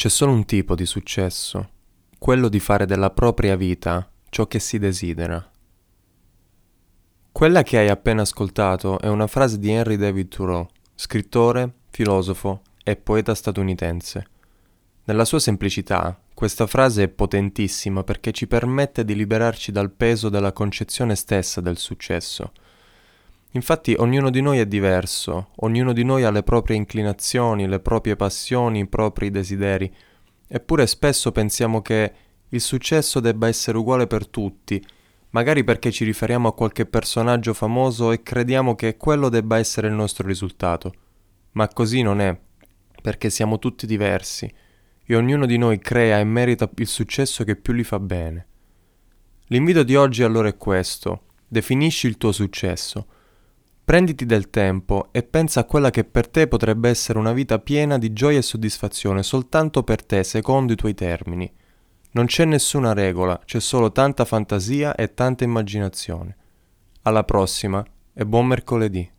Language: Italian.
C'è solo un tipo di successo, quello di fare della propria vita ciò che si desidera. Quella che hai appena ascoltato è una frase di Henry David Thoreau, scrittore, filosofo e poeta statunitense. Nella sua semplicità, questa frase è potentissima perché ci permette di liberarci dal peso della concezione stessa del successo. Infatti ognuno di noi è diverso, ognuno di noi ha le proprie inclinazioni, le proprie passioni, i propri desideri, eppure spesso pensiamo che il successo debba essere uguale per tutti, magari perché ci riferiamo a qualche personaggio famoso e crediamo che quello debba essere il nostro risultato. Ma così non è, perché siamo tutti diversi e ognuno di noi crea e merita il successo che più gli fa bene. L'invito di oggi allora è questo, definisci il tuo successo. Prenditi del tempo e pensa a quella che per te potrebbe essere una vita piena di gioia e soddisfazione soltanto per te, secondo i tuoi termini. Non c'è nessuna regola, c'è solo tanta fantasia e tanta immaginazione. Alla prossima e buon mercoledì.